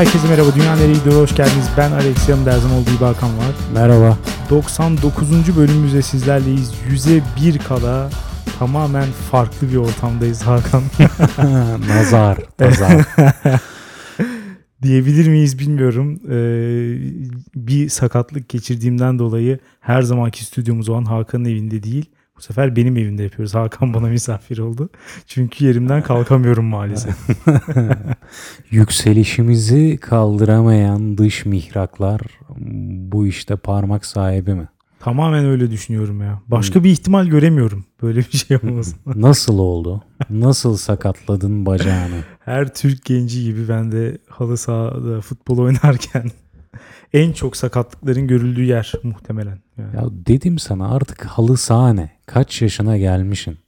Herkese merhaba. Dünya nereye gidiyor? Hoş geldiniz. Ben Alex yanımda her zaman olduğu gibi Hakan var. Merhaba. 99. bölümümüzde sizlerleyiz. Yüze bir kala tamamen farklı bir ortamdayız Hakan. Nazar. Nazar. Diyebilir miyiz bilmiyorum. Ee, bir sakatlık geçirdiğimden dolayı her zamanki stüdyomuz olan Hakan'ın evinde değil. Bu sefer benim evimde yapıyoruz. Hakan bana misafir oldu. Çünkü yerimden kalkamıyorum maalesef. Yükselişimizi kaldıramayan dış mihraklar bu işte parmak sahibi mi? Tamamen öyle düşünüyorum ya. Başka bir ihtimal göremiyorum böyle bir şey olmasın. Nasıl oldu? Nasıl sakatladın bacağını? Her Türk genci gibi ben de halı sahada futbol oynarken en çok sakatlıkların görüldüğü yer muhtemelen. Yani. Ya dedim sana artık halı saha ne? Kaç yaşına gelmişsin?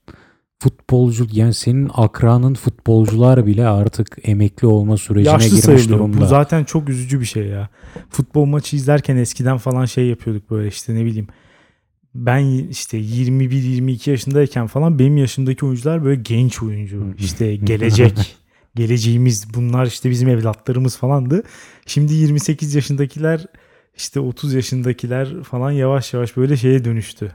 Futbolcu yani senin akranın futbolcular bile artık emekli olma sürecine Yaşlı girmiş sayılıyor. durumda. Bu zaten çok üzücü bir şey ya. Futbol maçı izlerken eskiden falan şey yapıyorduk böyle işte ne bileyim. Ben işte 21-22 yaşındayken falan benim yaşımdaki oyuncular böyle genç oyuncu. işte gelecek. geleceğimiz bunlar işte bizim evlatlarımız falandı. Şimdi 28 yaşındakiler işte 30 yaşındakiler falan yavaş yavaş böyle şeye dönüştü.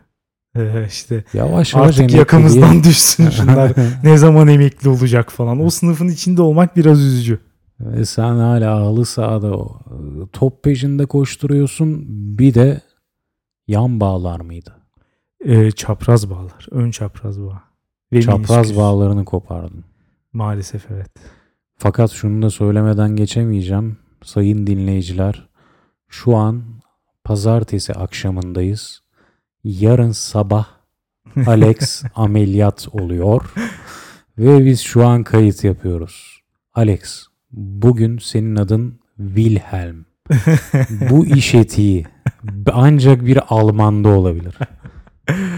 Ee, işte Yavaş yavaş artık yakamızdan değil. düşsün şunlar. ne zaman emekli olacak falan. O sınıfın içinde olmak biraz üzücü. Ve sen hala halı sahada o top peşinde koşturuyorsun. Bir de yan bağlar mıydı? Ee, çapraz bağlar. Ön çapraz bağ. Ve Çapraz bağlarını kopardın. Maalesef evet. Fakat şunu da söylemeden geçemeyeceğim. Sayın dinleyiciler, şu an pazartesi akşamındayız. Yarın sabah Alex ameliyat oluyor ve biz şu an kayıt yapıyoruz. Alex, bugün senin adın Wilhelm. Bu iş etiği ancak bir Alman'da olabilir.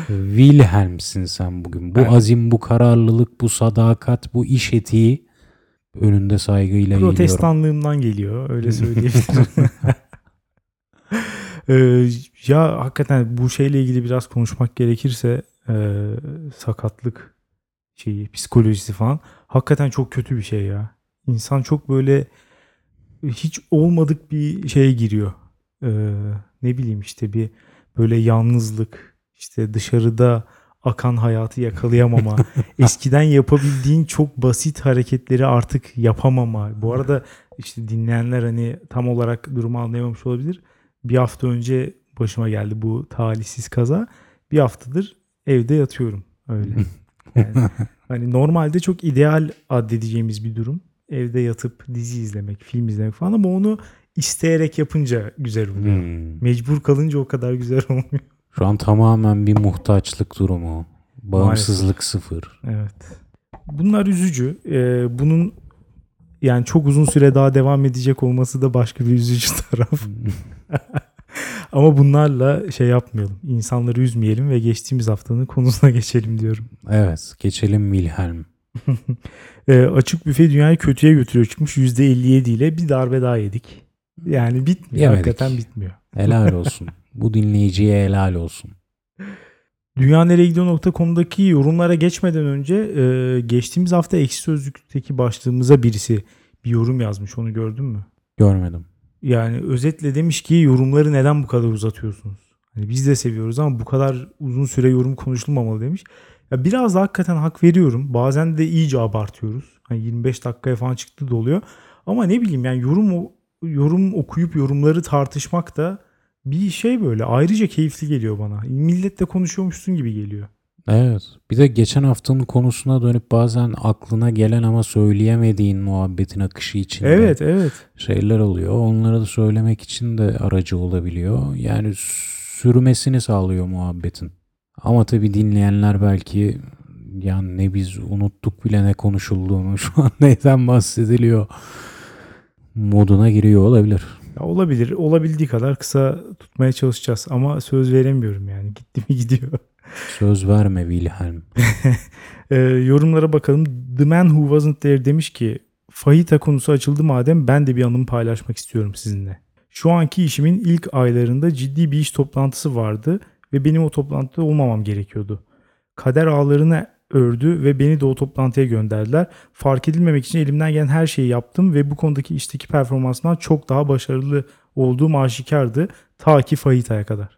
Wilhelm'sin sen bugün. Bu Ben- azim, bu kararlılık, bu sadakat, bu iş etiği önünde saygıyla. Protestanlığımdan geliyor. Öyle söyleyebilirim. Ee, ya hakikaten bu şeyle ilgili biraz konuşmak gerekirse e, sakatlık şeyi psikolojisi falan hakikaten çok kötü bir şey ya. İnsan çok böyle hiç olmadık bir şeye giriyor. Ee, ne bileyim işte bir böyle yalnızlık işte dışarıda akan hayatı yakalayamama eskiden yapabildiğin çok basit hareketleri artık yapamama. Bu arada işte dinleyenler hani tam olarak durumu anlayamamış olabilir. Bir hafta önce başıma geldi bu talihsiz kaza. Bir haftadır evde yatıyorum öyle. Yani hani normalde çok ideal addedeceğimiz bir durum. Evde yatıp dizi izlemek, film izlemek falan ama onu isteyerek yapınca güzel oluyor. Hmm. Mecbur kalınca o kadar güzel olmuyor. Şu an tamamen bir muhtaçlık durumu. Bağımsızlık sıfır. Evet. Bunlar üzücü. Ee, bunun yani çok uzun süre daha devam edecek olması da başka bir üzücü taraf. Ama bunlarla şey yapmayalım. İnsanları üzmeyelim ve geçtiğimiz haftanın konusuna geçelim diyorum. Evet, geçelim Wilhelm. Ee, açık büfe dünyayı kötüye götürüyor çıkmış %57 ile bir darbe daha yedik. Yani bitmiyor. Yemedik. Hakikaten bitmiyor. Helal olsun. Bu dinleyiciye helal olsun. Dünya nereye gidiyor.com'daki yorumlara geçmeden önce e, geçtiğimiz hafta Ekşi Sözlük'teki başlığımıza birisi bir yorum yazmış. Onu gördün mü? Görmedim. Yani özetle demiş ki yorumları neden bu kadar uzatıyorsunuz? Hani biz de seviyoruz ama bu kadar uzun süre yorum konuşulmamalı demiş. Ya biraz da hakikaten hak veriyorum. Bazen de iyice abartıyoruz. Hani 25 dakikaya falan çıktı da oluyor. Ama ne bileyim yani yorum yorum okuyup yorumları tartışmak da bir şey böyle ayrıca keyifli geliyor bana. Milletle konuşuyormuşsun gibi geliyor. Evet. Bir de geçen haftanın konusuna dönüp bazen aklına gelen ama söyleyemediğin muhabbetin akışı içinde Evet evet. şeyler oluyor. Onları da söylemek için de aracı olabiliyor. Yani sürmesini sağlıyor muhabbetin. Ama tabii dinleyenler belki yani ne biz unuttuk bile ne konuşulduğunu şu an neyden bahsediliyor moduna giriyor olabilir. Ya olabilir. Olabildiği kadar kısa tutmaya çalışacağız ama söz veremiyorum yani. Gitti mi gidiyor. Söz verme Wilhelm. Ee, yorumlara bakalım. The Man Who Wasn't There demiş ki Fahita konusu açıldı madem ben de bir anımı paylaşmak istiyorum sizinle. Şu anki işimin ilk aylarında ciddi bir iş toplantısı vardı ve benim o toplantıda olmamam gerekiyordu. Kader ağlarını ördü ve beni de o toplantıya gönderdiler. Fark edilmemek için elimden gelen her şeyi yaptım ve bu konudaki işteki performansımdan çok daha başarılı olduğum aşikardı. Ta ki Fahita'ya kadar.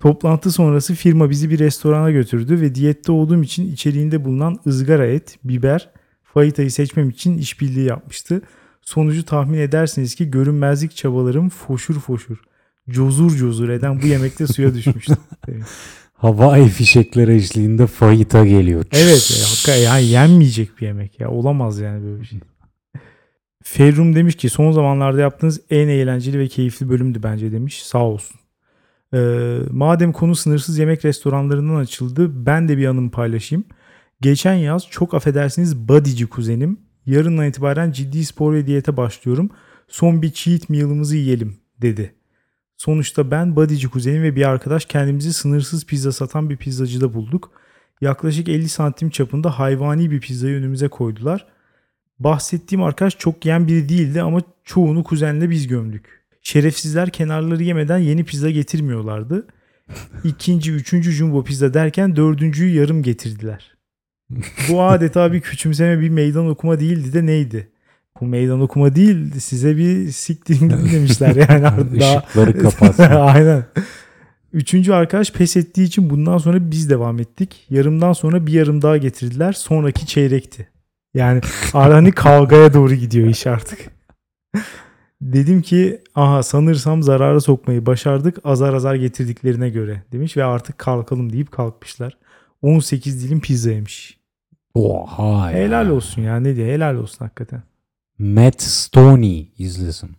Toplantı sonrası firma bizi bir restorana götürdü ve diyette olduğum için içeriğinde bulunan ızgara et, biber, fahitayı seçmem için işbirliği yapmıştı. Sonucu tahmin edersiniz ki görünmezlik çabalarım foşur foşur, cozur cozur eden bu yemekte suya düşmüştü. Havai fişekler eşliğinde fayita geliyor. evet ya, hakikaten yani yenmeyecek bir yemek ya. Olamaz yani böyle bir şey. Ferrum demiş ki son zamanlarda yaptığınız en eğlenceli ve keyifli bölümdü bence demiş. Sağ olsun. Ee, madem konu sınırsız yemek restoranlarından açıldı ben de bir anımı paylaşayım. Geçen yaz çok affedersiniz bodyci kuzenim yarından itibaren ciddi spor ve diyete başlıyorum. Son bir cheat meal'ımızı yiyelim dedi. Sonuçta ben bodyci kuzenim ve bir arkadaş kendimizi sınırsız pizza satan bir pizzacıda bulduk. Yaklaşık 50 santim çapında hayvani bir pizzayı önümüze koydular. Bahsettiğim arkadaş çok yiyen biri değildi ama çoğunu kuzenle biz gömdük. Şerefsizler kenarları yemeden yeni pizza getirmiyorlardı. İkinci, üçüncü jumbo pizza derken dördüncüyü yarım getirdiler. Bu adeta bir küçümseme bir meydan okuma değildi de neydi? Bu meydan okuma değil size bir gidin demişler yani. Daha... Işıkları kapatsın. Aynen. Üçüncü arkadaş pes ettiği için bundan sonra biz devam ettik. Yarımdan sonra bir yarım daha getirdiler. Sonraki çeyrekti. Yani hani kavgaya doğru gidiyor iş artık. Dedim ki aha sanırsam zarara sokmayı başardık azar azar getirdiklerine göre demiş ve artık kalkalım deyip kalkmışlar. 18 dilim pizza yemiş. Oha ya. Helal olsun ya ne diye helal olsun hakikaten. Matt Stoney izlesin.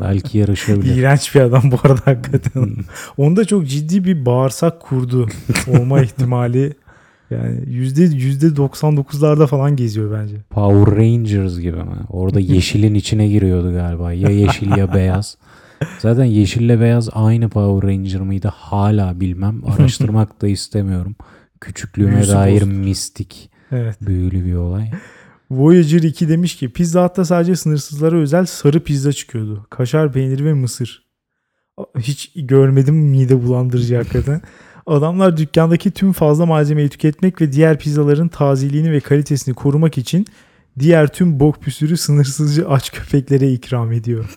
Belki yarışabilir. İğrenç bir adam bu arada hakikaten. Onda çok ciddi bir bağırsak kurdu olma ihtimali yani yüzde yüzde 99'larda falan geziyor bence. Power Rangers gibi mi? Orada yeşilin içine giriyordu galiba. Ya yeşil ya beyaz. Zaten yeşille beyaz aynı Power Ranger mıydı? Hala bilmem. Araştırmak da istemiyorum. Küçüklüğüme Büyüsü dair bozdu. mistik, Evet. büyülü bir olay. Voyager 2 demiş ki Pizza Hut'ta sadece sınırsızlara özel sarı pizza çıkıyordu. Kaşar peyniri ve mısır. Hiç görmedim mide bulandırıcı hakikaten. Adamlar dükkandaki tüm fazla malzemeyi tüketmek ve diğer pizzaların tazeliğini ve kalitesini korumak için diğer tüm bok püsürü sınırsızca aç köpeklere ikram ediyor.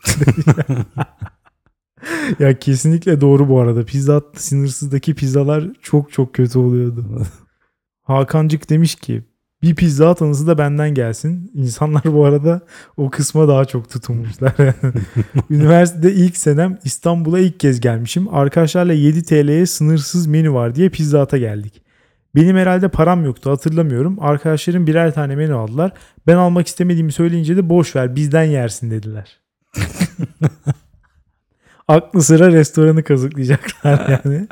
ya kesinlikle doğru bu arada. Pizza sınırsızdaki pizzalar çok çok kötü oluyordu. Hakancık demiş ki bir pizza Hut anısı da benden gelsin. İnsanlar bu arada o kısma daha çok tutunmuşlar. Üniversitede ilk senem İstanbul'a ilk kez gelmişim. Arkadaşlarla 7 TL'ye sınırsız menü var diye pizza Hut'a geldik. Benim herhalde param yoktu hatırlamıyorum. Arkadaşlarım birer tane menü aldılar. Ben almak istemediğimi söyleyince de boş ver bizden yersin dediler. Aklı sıra restoranı kazıklayacaklar yani.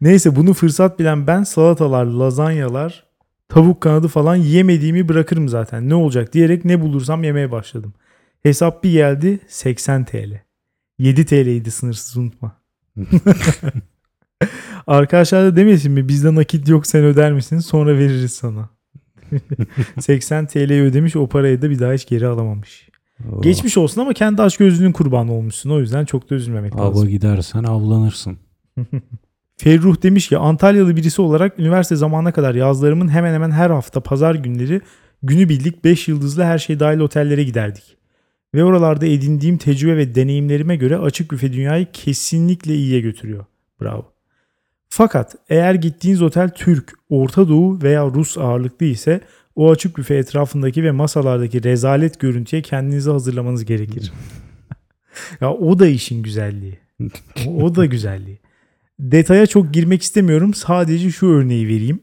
Neyse bunu fırsat bilen ben salatalar, lazanyalar, tavuk kanadı falan yemediğimi bırakırım zaten. Ne olacak diyerek ne bulursam yemeye başladım. Hesap bir geldi 80 TL. 7 TL'ydi sınırsız unutma. Arkadaşlar da demesin mi bizde nakit yok sen öder misin sonra veririz sana. 80 TL'yi ödemiş o parayı da bir daha hiç geri alamamış. Oh. Geçmiş olsun ama kendi aç gözlüğünün kurbanı olmuşsun. O yüzden çok da üzülmemek Ava lazım. gidersen avlanırsın. Ferruh demiş ki Antalyalı birisi olarak üniversite zamanına kadar yazlarımın hemen hemen her hafta pazar günleri günübirlik 5 yıldızlı her şey dahil otellere giderdik. Ve oralarda edindiğim tecrübe ve deneyimlerime göre açık büfe dünyayı kesinlikle iyiye götürüyor. Bravo. Fakat eğer gittiğiniz otel Türk, Orta Doğu veya Rus ağırlıklı ise o açık büfe etrafındaki ve masalardaki rezalet görüntüye kendinizi hazırlamanız gerekir. ya o da işin güzelliği. O, o da güzelliği. Detaya çok girmek istemiyorum. Sadece şu örneği vereyim.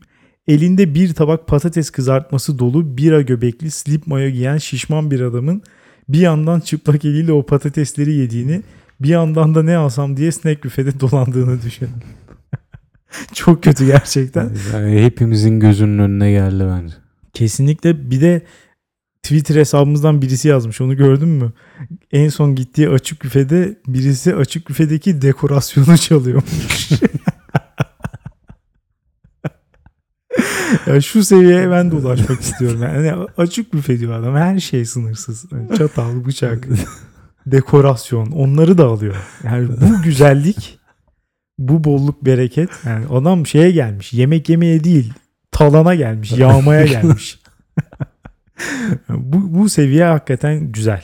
Elinde bir tabak patates kızartması dolu bira göbekli slip mayo giyen şişman bir adamın bir yandan çıplak eliyle o patatesleri yediğini bir yandan da ne alsam diye snack büfede dolandığını düşün. çok kötü gerçekten. Yani hepimizin gözünün önüne geldi bence. Kesinlikle bir de Twitter hesabımızdan birisi yazmış onu gördün mü? En son gittiği açık büfede birisi açık büfedeki dekorasyonu çalıyormuş. ya şu seviyeye ben de ulaşmak istiyorum. Yani açık büfe diyor adam. Her şey sınırsız. Çatal, bıçak, dekorasyon onları da alıyor. Yani bu güzellik Bu bolluk bereket. Yani adam şeye gelmiş. Yemek yemeye değil. Talana gelmiş. Yağmaya gelmiş. bu, bu seviye hakikaten güzel.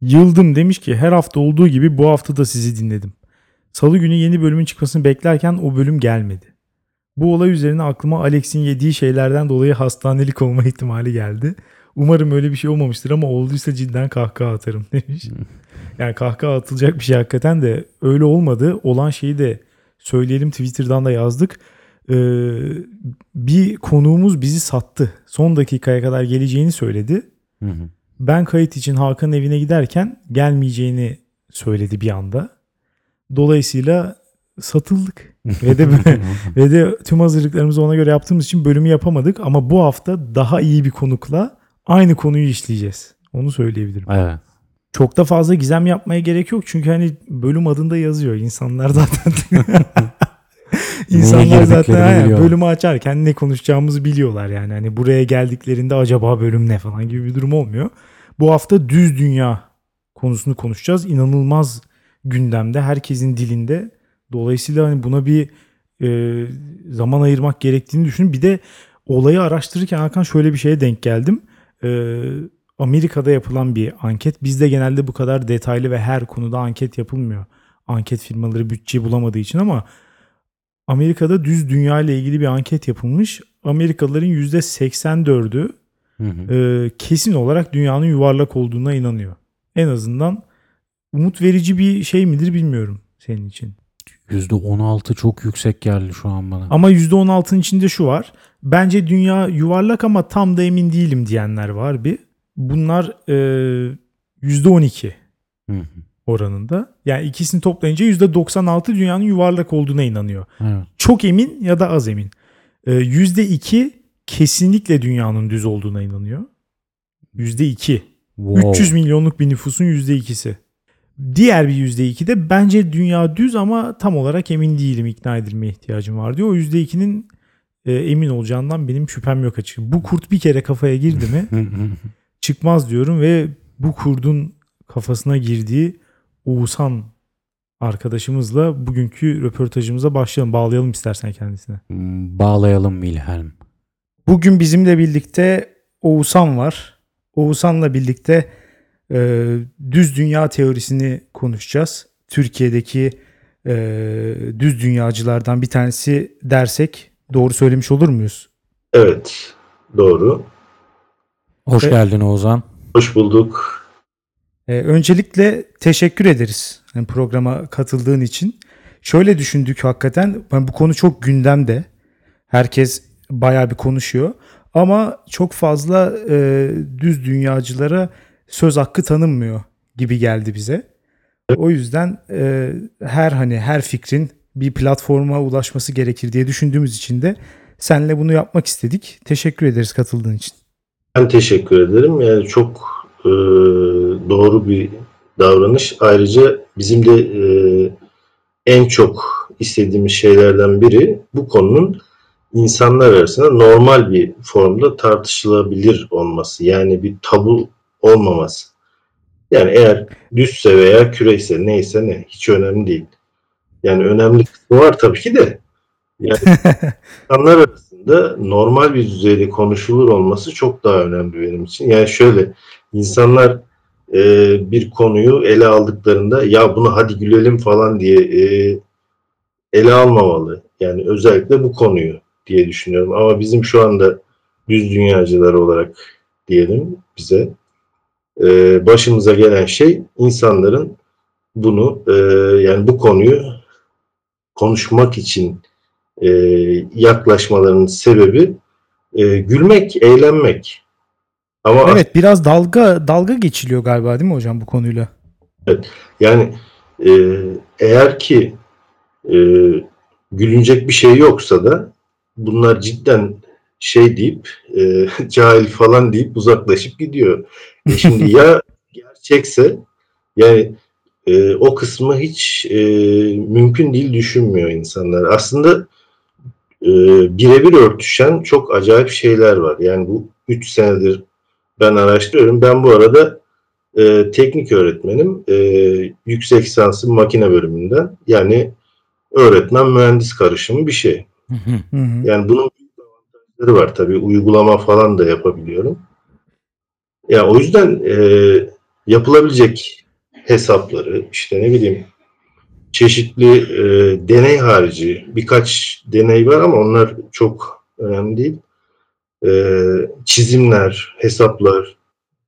Yıldım demiş ki her hafta olduğu gibi bu hafta da sizi dinledim. Salı günü yeni bölümün çıkmasını beklerken o bölüm gelmedi. Bu olay üzerine aklıma Alex'in yediği şeylerden dolayı hastanelik olma ihtimali geldi. Umarım öyle bir şey olmamıştır ama olduysa cidden kahkaha atarım demiş. Yani kahkaha atılacak bir şey hakikaten de öyle olmadı. Olan şeyi de söyleyelim Twitter'dan da yazdık. Ee, bir konuğumuz bizi sattı. Son dakikaya kadar geleceğini söyledi. Hı hı. Ben kayıt için Hakan'ın evine giderken gelmeyeceğini söyledi bir anda. Dolayısıyla satıldık. Ve de ve de tüm hazırlıklarımızı ona göre yaptığımız için bölümü yapamadık ama bu hafta daha iyi bir konukla aynı konuyu işleyeceğiz. Onu söyleyebilirim. evet. Çok da fazla gizem yapmaya gerek yok çünkü hani bölüm adında yazıyor. İnsanlar zaten İnsanlar zaten biliyor. bölümü açarken ne konuşacağımızı biliyorlar yani. Hani buraya geldiklerinde acaba bölüm ne falan gibi bir durum olmuyor. Bu hafta düz dünya konusunu konuşacağız. İnanılmaz gündemde, herkesin dilinde. Dolayısıyla hani buna bir e, zaman ayırmak gerektiğini düşünün. Bir de olayı araştırırken Hakan şöyle bir şeye denk geldim. E, Amerika'da yapılan bir anket. Bizde genelde bu kadar detaylı ve her konuda anket yapılmıyor. Anket firmaları bütçe bulamadığı için ama Amerika'da düz dünya ile ilgili bir anket yapılmış. Amerikalıların %84'ü Hı hı. e, kesin olarak dünyanın yuvarlak olduğuna inanıyor. En azından umut verici bir şey midir bilmiyorum senin için. %16 çok yüksek geldi şu an bana. Ama %16'ın içinde şu var. Bence dünya yuvarlak ama tam da emin değilim diyenler var bir. Bunlar e, %12 Hı hı. Oranında. Yani ikisini toplayınca %96 dünyanın yuvarlak olduğuna inanıyor. Evet. Çok emin ya da az emin. Ee, %2 kesinlikle dünyanın düz olduğuna inanıyor. %2. Wow. 300 milyonluk bir nüfusun %2'si. Diğer bir %2 de bence dünya düz ama tam olarak emin değilim ikna edilmeye ihtiyacım var diyor. O %2'nin e, emin olacağından benim şüphem yok açık. Bu kurt bir kere kafaya girdi mi çıkmaz diyorum ve bu kurdun kafasına girdiği Oğuzhan arkadaşımızla bugünkü röportajımıza başlayalım. Bağlayalım istersen kendisine. Hmm, Bağlayalım Wilhelm. Bugün bizimle birlikte Oğuzhan var. Oğuzhan'la birlikte e, düz dünya teorisini konuşacağız. Türkiye'deki e, düz dünyacılardan bir tanesi dersek doğru söylemiş olur muyuz? Evet, doğru. Hoş Ve- geldin Oğuzhan. Hoş bulduk. Ee, öncelikle teşekkür ederiz hani programa katıldığın için. Şöyle düşündük hakikaten bu konu çok gündemde. Herkes bayağı bir konuşuyor. Ama çok fazla e, düz dünyacılara söz hakkı tanınmıyor gibi geldi bize. O yüzden e, her hani her fikrin bir platforma ulaşması gerekir diye düşündüğümüz için de senle bunu yapmak istedik. Teşekkür ederiz katıldığın için. Ben teşekkür ederim. Yani çok e, doğru bir davranış. Ayrıca bizim de e, en çok istediğimiz şeylerden biri bu konunun insanlar arasında normal bir formda tartışılabilir olması. Yani bir tabu olmaması. Yani eğer düzse veya küreyse neyse ne hiç önemli değil. Yani önemli kısmı var tabii ki de. Yani insanlar arasında normal bir düzeyde konuşulur olması çok daha önemli benim için. Yani şöyle insanlar e, bir konuyu ele aldıklarında ya bunu hadi gülelim falan diye e, ele almamalı. Yani özellikle bu konuyu diye düşünüyorum. Ama bizim şu anda düz dünyacılar olarak diyelim bize e, başımıza gelen şey insanların bunu e, yani bu konuyu konuşmak için e, yaklaşmalarının sebebi e, gülmek, eğlenmek. Ama Evet biraz dalga dalga geçiliyor galiba değil mi hocam bu konuyla? yani e, eğer ki e, gülünecek bir şey yoksa da bunlar cidden şey deyip e, cahil falan deyip uzaklaşıp gidiyor. E şimdi ya gerçekse yani e, o kısmı hiç e, mümkün değil düşünmüyor insanlar. Aslında e, birebir örtüşen çok acayip şeyler var. Yani bu 3 senedir ben araştırıyorum. Ben bu arada e, teknik öğretmenim. E, yüksek lisansım makine bölümünden. Yani öğretmen mühendis karışımı bir şey. Yani bunun avantajları var tabii. Uygulama falan da yapabiliyorum. Ya o yüzden e, yapılabilecek hesapları işte ne bileyim çeşitli e, deney harici birkaç deney var ama onlar çok önemli değil. E, çizimler, hesaplar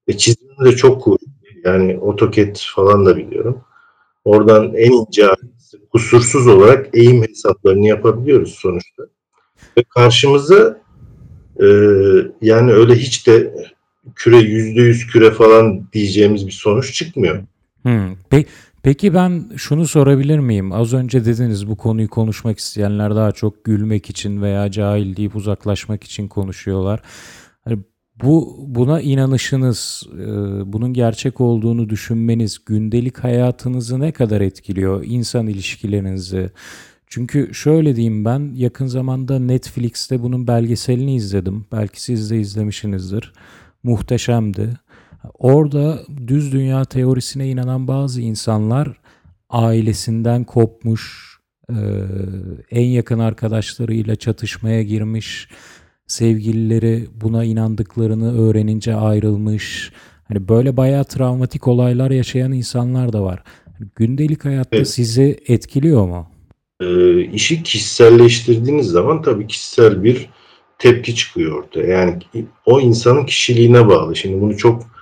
e, çizimler de çok kuvvetli. Yani AutoCAD falan da biliyorum. Oradan en ince kusursuz olarak eğim hesaplarını yapabiliyoruz sonuçta. Ve karşımıza e, yani öyle hiç de küre yüzde yüz küre falan diyeceğimiz bir sonuç çıkmıyor. Hmm. Pe- Peki ben şunu sorabilir miyim? Az önce dediniz bu konuyu konuşmak isteyenler daha çok gülmek için veya cahil deyip uzaklaşmak için konuşuyorlar. Hani bu buna inanışınız, e, bunun gerçek olduğunu düşünmeniz gündelik hayatınızı ne kadar etkiliyor, insan ilişkilerinizi? Çünkü şöyle diyeyim ben yakın zamanda Netflix'te bunun belgeselini izledim. Belki siz de izlemişsinizdir. Muhteşemdi. Orada düz dünya teorisine inanan bazı insanlar ailesinden kopmuş, e, en yakın arkadaşlarıyla çatışmaya girmiş, sevgilileri buna inandıklarını öğrenince ayrılmış. Hani böyle bayağı travmatik olaylar yaşayan insanlar da var. Hani gündelik hayatta Evet. sizi etkiliyor mu? E, işi kişiselleştirdiğiniz zaman tabii kişisel bir tepki çıkıyor ortaya. Yani o insanın kişiliğine bağlı. Şimdi bunu çok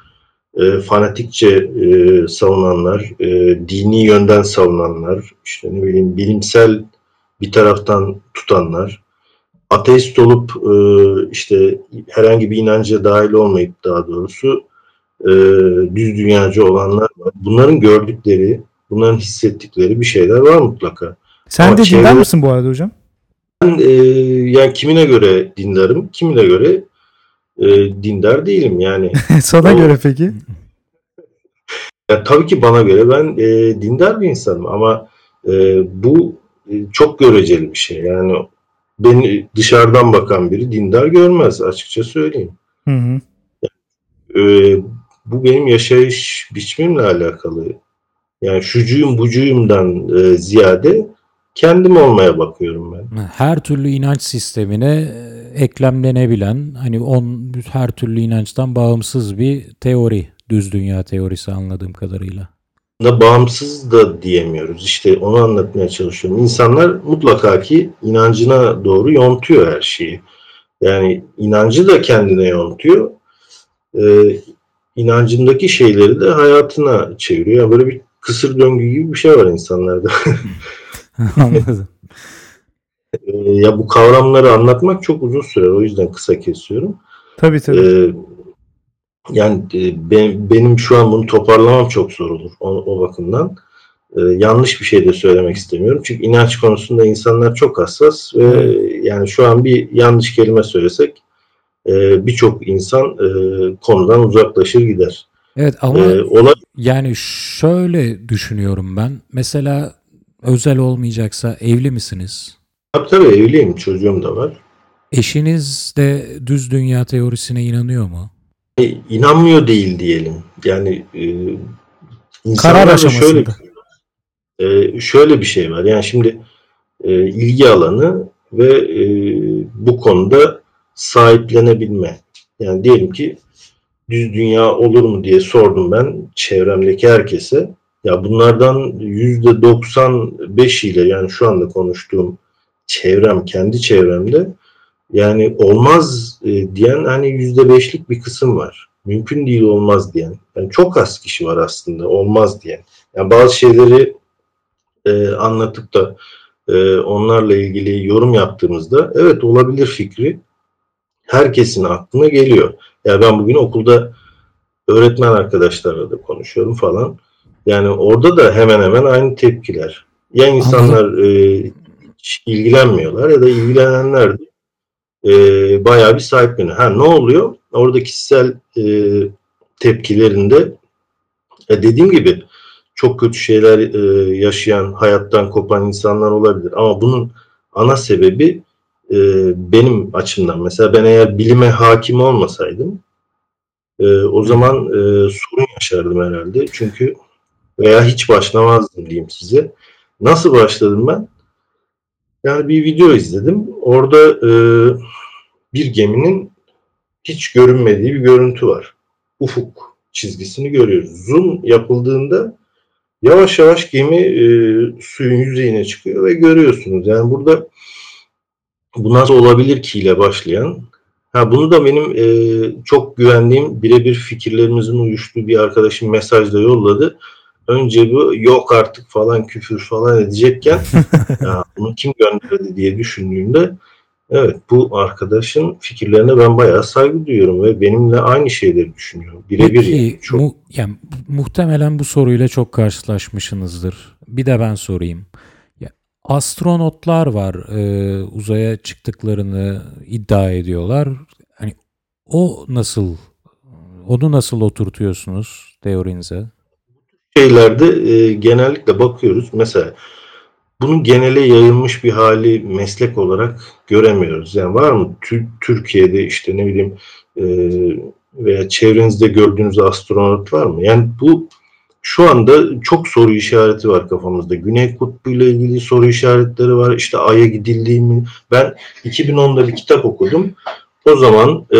e, fanatikçe e, savunanlar, e, dini yönden savunanlar, işte ne bileyim bilimsel bir taraftan tutanlar, ateist olup e, işte herhangi bir inanca dahil olmayıp daha doğrusu e, düz dünyacı olanlar var. Bunların gördükleri, bunların hissettikleri bir şeyler var mutlaka. Sen Ama de çevre- dindar mısın bu arada hocam? Ben e, yani kimine göre dindarım, kimine göre e, dindar değilim. Yani Sana O- göre peki? Ya tabii ki bana göre ben e, dindar bir insanım ama e, bu e, çok göreceli bir şey. Yani beni dışarıdan bakan biri dindar görmez açıkça söyleyeyim. Hı hı. E, bu benim yaşayış biçimimle alakalı. Yani şucuyum bucuyumdan e, ziyade kendim olmaya bakıyorum ben. Her türlü inanç sistemine eklemlenebilen, hani on her türlü inançtan bağımsız bir teori, düz dünya teorisi anladığım kadarıyla. da bağımsız da diyemiyoruz. İşte onu anlatmaya çalışıyorum. İnsanlar mutlaka ki inancına doğru yontuyor her şeyi. Yani inancı da kendine yontuyor. Ee, inancındaki şeyleri de hayatına çeviriyor. Yani böyle bir kısır döngü gibi bir şey var insanlarda. Anladım. Ee, ya bu kavramları anlatmak çok uzun sürer. O yüzden kısa kesiyorum. Tabii tabii. Ee, yani e, ben- benim şu an bunu toparlamam çok zor olur o, o bakımdan. Ee, yanlış bir şey de söylemek istemiyorum. Çünkü inanç konusunda insanlar çok hassas ve yani şu an bir yanlış kelime söylesek e, birçok insan e, konudan uzaklaşır gider. Evet ama Ee, olay yani şöyle düşünüyorum ben. Mesela özel olmayacaksa evli misiniz? Tabii tabii evliyim, çocuğum da var. Eşiniz de düz dünya teorisine inanıyor mu? E, inanmıyor değil diyelim. Yani e, Karar insanlarda aşamasında. şöyle e, şöyle bir şey var. Yani şimdi e, ilgi alanı ve e, bu konuda sahiplenebilme. Yani diyelim ki düz dünya olur mu diye sordum ben çevremdeki herkese. Ya bunlardan yüzde 95 ile yani şu anda konuştuğum çevrem, kendi çevremde yani olmaz e, diyen hani yüzde beşlik bir kısım var. Mümkün değil olmaz diyen. Yani çok az kişi var aslında olmaz diyen. Yani bazı şeyleri e, anlatıp da e, onlarla ilgili yorum yaptığımızda evet olabilir fikri herkesin aklına geliyor. Ya ben bugün okulda öğretmen arkadaşlarla da konuşuyorum falan. Yani orada da hemen hemen aynı tepkiler. Ya insanlar e, hiç ilgilenmiyorlar ya da ilgilenenler de e, bayağı bir sahipleniyor. Ha ne oluyor? Orada kişisel e, tepkilerinde e, dediğim gibi çok kötü şeyler e, yaşayan, hayattan kopan insanlar olabilir. Ama bunun ana sebebi e, benim açımdan. Mesela ben eğer bilime hakim olmasaydım e, o zaman e, sorun yaşardım herhalde. Çünkü veya hiç başlamazdım diyeyim size. Nasıl başladım ben? Yani bir video izledim. Orada e, bir geminin hiç görünmediği bir görüntü var. Ufuk çizgisini görüyoruz. Zoom yapıldığında yavaş yavaş gemi e, suyun yüzeyine çıkıyor ve görüyorsunuz. Yani burada bu nasıl olabilir ki ile başlayan. Ha bunu da benim e, çok güvendiğim birebir fikirlerimizin uyuştuğu bir arkadaşım mesajla yolladı. Önce bu yok artık falan küfür falan edecekken ya bunu kim gönderdi diye düşündüğümde evet bu arkadaşın fikirlerine ben bayağı saygı duyuyorum ve benimle aynı şeyleri düşünüyor. Birebir yani. Çok mu- yani muhtemelen bu soruyla çok karşılaşmışsınızdır. Bir de ben sorayım. Ya, astronotlar var e, uzaya çıktıklarını iddia ediyorlar. Hani o nasıl onu nasıl oturtuyorsunuz teorinize? Şeylerde e, genellikle bakıyoruz. Mesela bunun genele yayılmış bir hali meslek olarak göremiyoruz. Yani var mı Tü- Türkiye'de işte ne bileyim e, veya çevrenizde gördüğünüz astronot var mı? Yani bu şu anda çok soru işareti var kafamızda. Güney Kutbu ile ilgili soru işaretleri var. İşte Ay'a gidildiği mi? Ben 2010'da bir kitap okudum. O zaman e,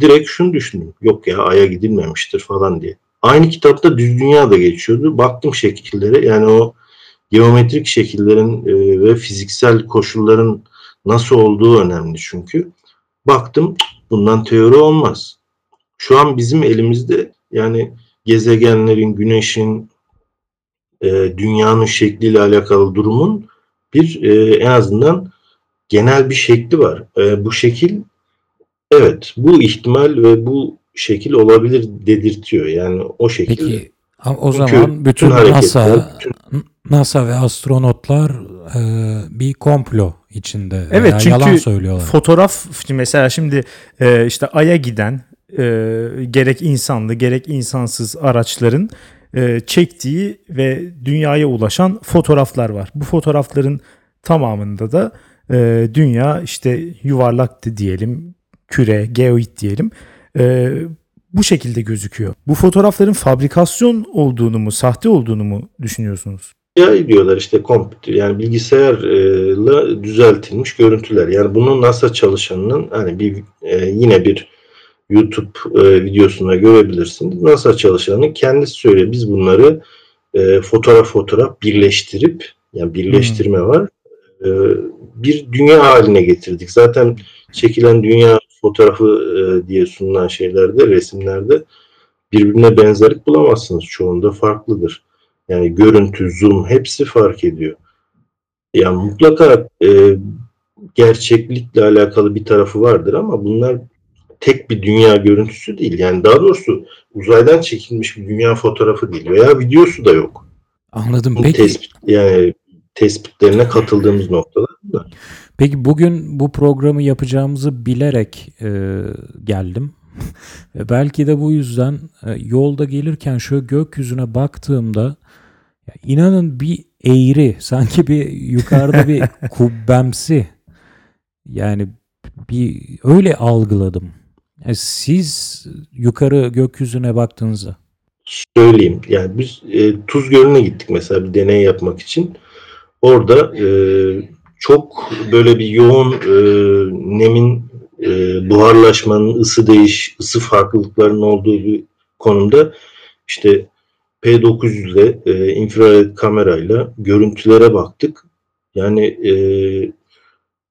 direkt şunu düşündüm. Yok ya Ay'a gidilmemiştir falan diye. Aynı kitapta düz dünya da geçiyordu. Baktım şekillere yani o geometrik şekillerin e, ve fiziksel koşulların nasıl olduğu önemli çünkü. Baktım bundan teori olmaz. Şu an bizim elimizde yani gezegenlerin, güneşin, e, dünyanın şekliyle alakalı durumun bir e, en azından genel bir şekli var. Bu şekil evet bu ihtimal ve bu şekil olabilir dedirtiyor. Yani o şekil Peki ama o Çünkü zaman bütün hareketler, NASA bütün- NASA ve astronotlar e, bir komplo içinde Evet, çünkü yalan söylüyorlar. Fotoğraf mesela şimdi e, işte Ay'a giden e, gerek insanlı gerek insansız araçların e, çektiği ve dünyaya ulaşan fotoğraflar var. Bu fotoğrafların tamamında da e, dünya işte yuvarlaktı diyelim, küre, geoid diyelim. E, bu şekilde gözüküyor. Bu fotoğrafların fabrikasyon olduğunu mu, sahte olduğunu mu düşünüyorsunuz? AI diyorlar işte kompütür yani bilgisayarla düzeltilmiş görüntüler. Yani bunu NASA çalışanının hani bir e, yine bir YouTube e, videosunda görebilirsiniz. NASA çalışanının kendisi söylüyor. Biz bunları e, fotoğraf fotoğraf birleştirip yani birleştirme var. E, bir dünya haline getirdik. Zaten çekilen dünya fotoğrafı e, diye sunulan şeylerde, resimlerde birbirine benzerlik bulamazsınız. Çoğunda farklıdır. Yani görüntü, zoom hepsi fark ediyor. Yani mutlaka e, gerçeklikle alakalı bir tarafı vardır ama bunlar tek bir dünya görüntüsü değil. Yani daha doğrusu uzaydan çekilmiş bir dünya fotoğrafı değil veya videosu da yok. Anladım. Bu Peki tespit yani tespitlerine katıldığımız noktalar bunlar. Peki bugün bu programı yapacağımızı bilerek e, geldim. Ve belki de bu yüzden e, yolda gelirken şöyle gökyüzüne baktığımda ya inanın bir eğri sanki bir yukarıda bir kubbemsi yani bir öyle algıladım. Yani siz yukarı gökyüzüne baktığınızda söyleyeyim. Yani biz e, Tuz Gölü'ne gittik mesela bir deney yapmak için. Orada e, çok böyle bir yoğun e, nemin e, buharlaşmanın ısı değiş, ısı farklılıklarının olduğu bir konumda işte P900 ile e, infrared kamerayla görüntülere baktık. Yani e,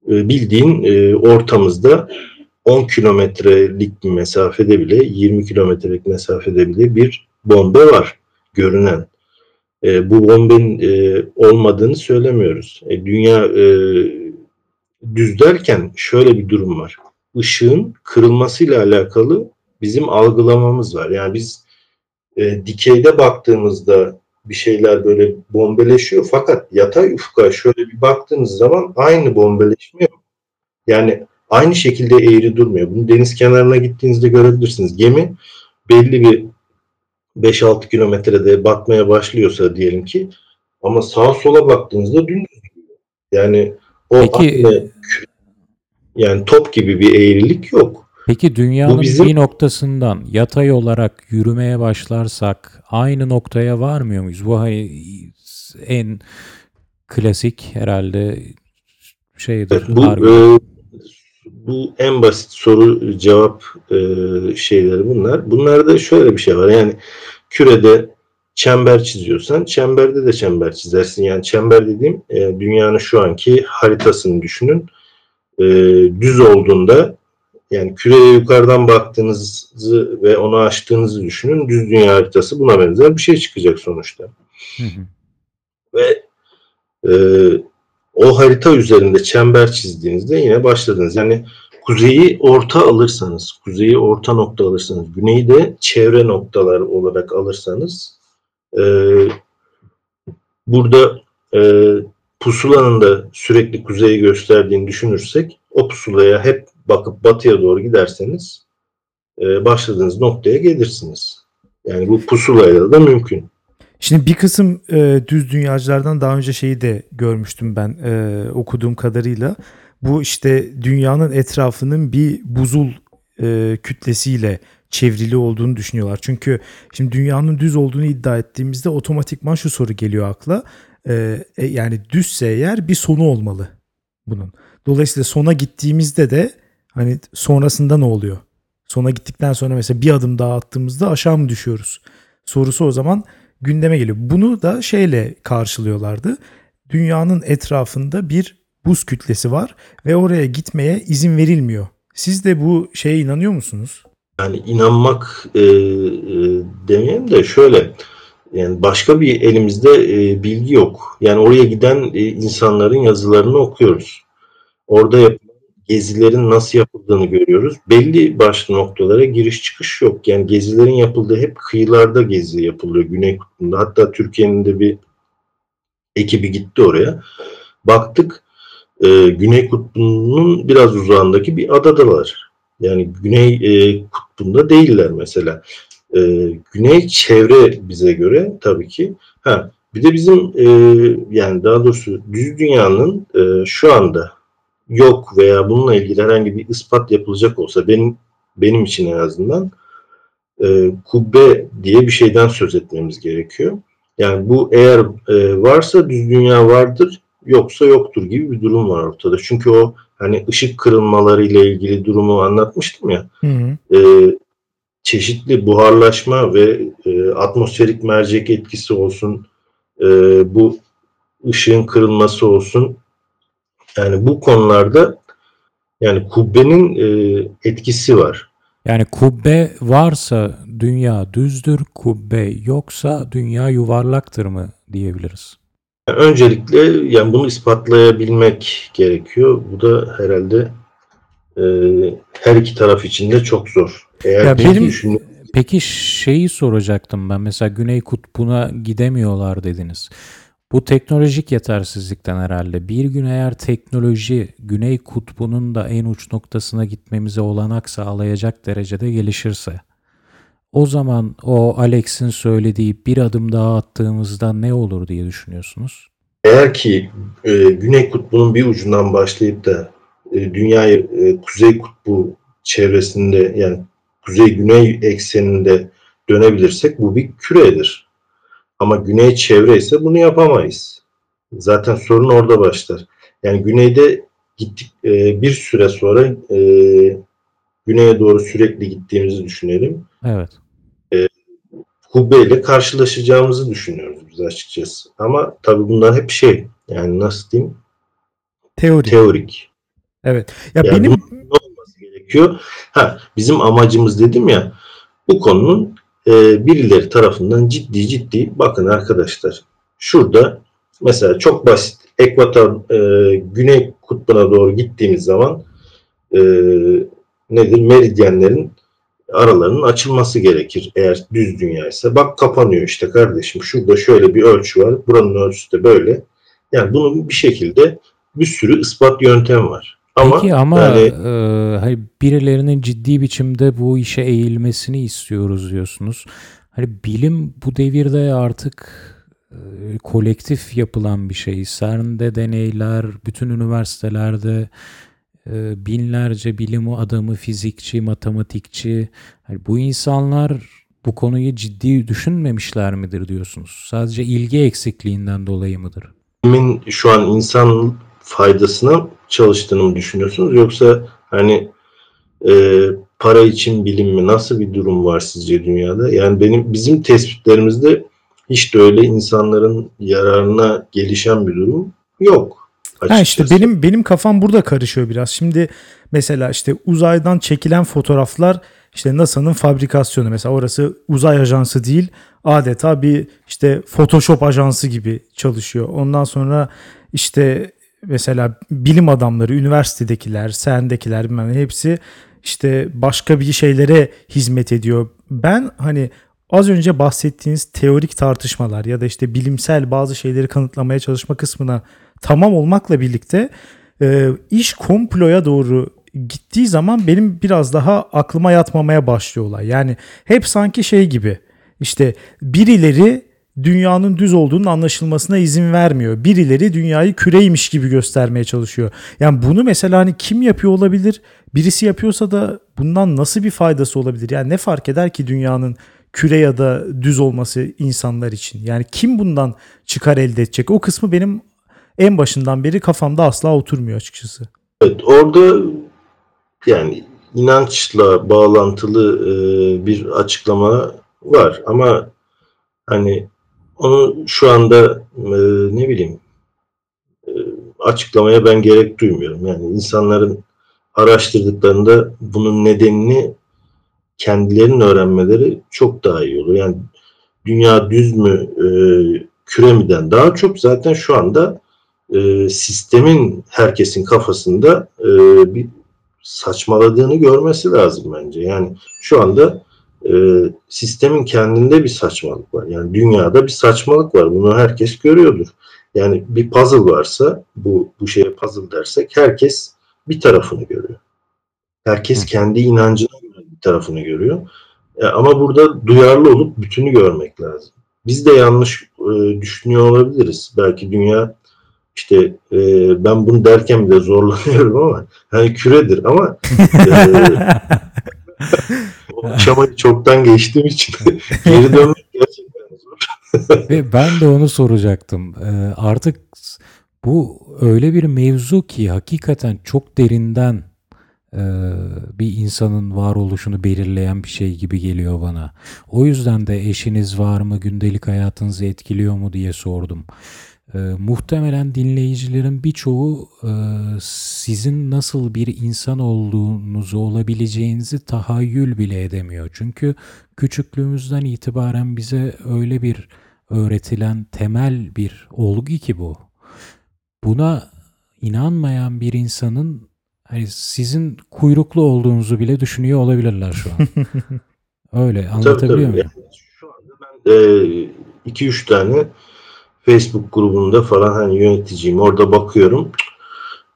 e, bildiğin e, ortamızda 10 kilometrelik bir mesafede bile 20 kilometrelik mesafede bile bir bombe var görünen. E, bu bombenin e, olmadığını söylemiyoruz. E, dünya e, düz derken şöyle bir durum var. Işığın kırılmasıyla alakalı bizim algılamamız var. Yani biz e, dikeyde baktığımızda bir şeyler böyle bombeleşiyor fakat yatay ufka şöyle bir baktığınız zaman aynı bombeleşme yok. Yani aynı şekilde eğri durmuyor. Bunu deniz kenarına gittiğinizde görebilirsiniz. Gemi belli bir 5-6 kilometrede batmaya başlıyorsa diyelim ki ama sağa sola baktığınızda dümdüz. Yani o Peki- kü- yani top gibi bir eğrilik yok. Peki dünyanın bizim- bir noktasından yatay olarak yürümeye başlarsak aynı noktaya varmıyor muyuz? Bu hani en klasik herhalde şeydir. Evet, bu e, bu en basit soru cevap e, şeyleri bunlar. Bunlarda şöyle bir şey var. Yani kürede çember çiziyorsan çemberde de çember çizersin. Yani çember dediğim e, dünyanın şu anki haritasını düşünün. E, düz olduğunda yani küreye yukarıdan baktığınızı ve onu açtığınızı düşünün. Düz dünya haritası buna benzer bir şey çıkacak sonuçta. Hı hı. Ve e, o harita üzerinde çember çizdiğinizde yine başladınız. Yani kuzeyi orta alırsanız, kuzeyi orta nokta alırsanız, güneyi de çevre noktalar olarak alırsanız e, burada e, pusulanın da sürekli kuzeyi gösterdiğini düşünürsek o pusulaya hep bakıp batıya doğru giderseniz e, başladığınız noktaya gelirsiniz. Yani bu pusulayla da mümkün. Şimdi bir kısım e, düz dünyacılardan daha önce şeyi de görmüştüm ben e, okuduğum kadarıyla. Bu işte dünyanın etrafının bir buzul e, kütlesiyle çevrili olduğunu düşünüyorlar. Çünkü şimdi dünyanın düz olduğunu iddia ettiğimizde otomatikman şu soru geliyor akla. E, e, yani düzse eğer bir sonu olmalı bunun. Dolayısıyla sona gittiğimizde de hani sonrasında ne oluyor? Sona gittikten sonra mesela bir adım daha attığımızda aşağı mı düşüyoruz? Sorusu o zaman gündeme geliyor. Bunu da şeyle karşılıyorlardı. Dünyanın etrafında bir buz kütlesi var ve oraya gitmeye izin verilmiyor. Siz de bu şeye inanıyor musunuz? Yani inanmak e, e, demeyeyim de şöyle yani başka bir elimizde e, bilgi yok. Yani oraya giden e, insanların yazılarını okuyoruz. Orada yapılan gezilerin nasıl yapıldığını görüyoruz. Belli başlı noktalara giriş çıkış yok. Yani gezilerin yapıldığı hep kıyılarda gezi yapılıyor Güney Kutbu'nda. Hatta Türkiye'nin de bir ekibi gitti oraya. Baktık e, Güney Kutbu'nun biraz uzağındaki bir adadalar. Yani Güney e, Kutbu'nda değiller mesela. E, Güney çevre bize göre tabii ki. Ha, bir de bizim e, yani daha doğrusu düz dünyanın e, şu anda yok veya bununla ilgili herhangi bir ispat yapılacak olsa benim benim için en azından e, kubbe diye bir şeyden söz etmemiz gerekiyor. Yani bu eğer e, varsa düz dünya vardır, yoksa yoktur gibi bir durum var ortada. Çünkü o hani ışık kırılmaları ile ilgili durumu anlatmıştım ya. Hı hı. E, çeşitli buharlaşma ve e, atmosferik mercek etkisi olsun, e, bu ışığın kırılması olsun. Yani bu konularda yani kubbenin e, etkisi var. Yani kubbe varsa dünya düzdür, kubbe yoksa dünya yuvarlaktır mı diyebiliriz. Yani öncelikle yani bunu ispatlayabilmek gerekiyor. Bu da herhalde e, her iki taraf için de çok zor. Eğer Ya benim- düşün- Peki şeyi soracaktım ben. Mesela Güney Kutbu'na gidemiyorlar dediniz. Bu teknolojik yetersizlikten herhalde. Bir gün eğer teknoloji Güney Kutbu'nun da en uç noktasına gitmemize olanak sağlayacak derecede gelişirse o zaman o Alex'in söylediği bir adım daha attığımızda ne olur diye düşünüyorsunuz? eğer ki e, Güney Kutbu'nun bir ucundan başlayıp da e, dünyayı e, Kuzey Kutbu çevresinde yani Kuzey-Güney ekseninde dönebilirsek bu bir küredir. Ama Güney çevre ise bunu yapamayız. Zaten sorun orada başlar. Yani güneyde gittik e, bir süre sonra e, güneye doğru sürekli gittiğimizi düşünelim. Evet. Kubbe ile karşılaşacağımızı düşünüyoruz biz açıkçası. Ama tabii bunlar hep şey yani nasıl diyeyim Teori. teorik. evet. Ya Yani benim ne olması gerekiyor? Ha, bizim amacımız dedim ya bu konunun e, birileri tarafından ciddi ciddi bakın arkadaşlar şurada mesela çok basit ekvator e, güney kutbuna doğru gittiğimiz zaman e, nedir meridyenlerin aralarının açılması gerekir eğer düz dünya ise. Bak kapanıyor işte kardeşim. Şurada şöyle bir ölçü var. Buranın ölçüsü de böyle. Yani bunun bir şekilde bir sürü ispat yöntem var. Ama, Peki ama yani e, hani birilerinin ciddi biçimde bu işe eğilmesini istiyoruz diyorsunuz. Hani bilim bu devirde artık e, kolektif yapılan bir şey. CERN'de deneyler, bütün üniversitelerde e, binlerce bilim adamı, fizikçi, matematikçi. Hani bu insanlar bu konuyu ciddi düşünmemişler midir diyorsunuz? Sadece ilgi eksikliğinden dolayı mıdır? bilimin şu an insan faydasına çalıştığını mı düşünüyorsunuz yoksa hani e, para için bilim mi nasıl bir durum var sizce dünyada? Yani benim bizim tespitlerimizde hiç de öyle insanların yararına gelişen bir durum yok. Ha işte benim benim kafam burada karışıyor biraz. Şimdi mesela işte uzaydan çekilen fotoğraflar işte NASA'nın fabrikasyonu mesela orası uzay ajansı değil adeta bir işte Photoshop ajansı gibi çalışıyor. Ondan sonra işte mesela bilim adamları, üniversitedekiler, CERN'dekiler bilmem hepsi işte başka bir şeylere hizmet ediyor. Ben hani az önce bahsettiğiniz teorik tartışmalar ya da işte bilimsel bazı şeyleri kanıtlamaya çalışma kısmına tamam olmakla birlikte e, iş komploya doğru gittiği zaman benim biraz daha aklıma yatmamaya başlıyorlar. Yani hep sanki şey gibi işte birileri dünyanın düz olduğunun anlaşılmasına izin vermiyor. Birileri dünyayı küreymiş gibi göstermeye çalışıyor. Yani bunu mesela hani kim yapıyor olabilir? Birisi yapıyorsa da bundan nasıl bir faydası olabilir? Yani ne fark eder ki dünyanın küre ya da düz olması insanlar için? Yani kim bundan çıkar elde edecek? O kısmı benim en başından beri kafamda asla oturmuyor açıkçası. Evet orada yani inançla bağlantılı bir açıklama var ama hani onu şu anda e, ne bileyim e, açıklamaya ben gerek duymuyorum. Yani insanların araştırdıklarında bunun nedenini kendilerinin öğrenmeleri çok daha iyi olur. Yani dünya düz mü e, küre miden daha çok zaten şu anda e, sistemin herkesin kafasında e, bir saçmaladığını görmesi lazım bence. Yani şu anda e, sistemin kendinde bir saçmalık var. Yani dünyada bir saçmalık var. Bunu herkes görüyordur. Yani bir puzzle varsa bu bu şeye puzzle dersek herkes bir tarafını görüyor. Herkes kendi inancına göre bir tarafını görüyor. E, ama burada duyarlı olup bütünü görmek lazım. Biz de yanlış e, düşünüyor olabiliriz. Belki dünya işte e, ben bunu derken bile zorlanıyorum ama hani küredir ama e, o aşamayı çoktan geçtiğim için geri dönmek gerçekten zor. Ve ben de onu soracaktım. Ee, artık bu öyle bir mevzu ki hakikaten çok derinden e, bir insanın varoluşunu belirleyen bir şey gibi geliyor bana. O yüzden de eşiniz var mı, gündelik hayatınızı etkiliyor mu diye sordum. E, muhtemelen dinleyicilerin birçoğu e, sizin nasıl bir insan olduğunuzu olabileceğinizi tahayyül bile edemiyor. Çünkü küçüklüğümüzden itibaren bize öyle bir öğretilen temel bir olgu ki bu. Buna inanmayan bir insanın hani sizin kuyruklu olduğunuzu bile düşünüyor olabilirler şu an. Öyle anlatabiliyor tabii, tabii. muyum? Yani şu anda ben 2-3 e, tane Facebook grubunda falan hani yöneticiyim. Orada bakıyorum.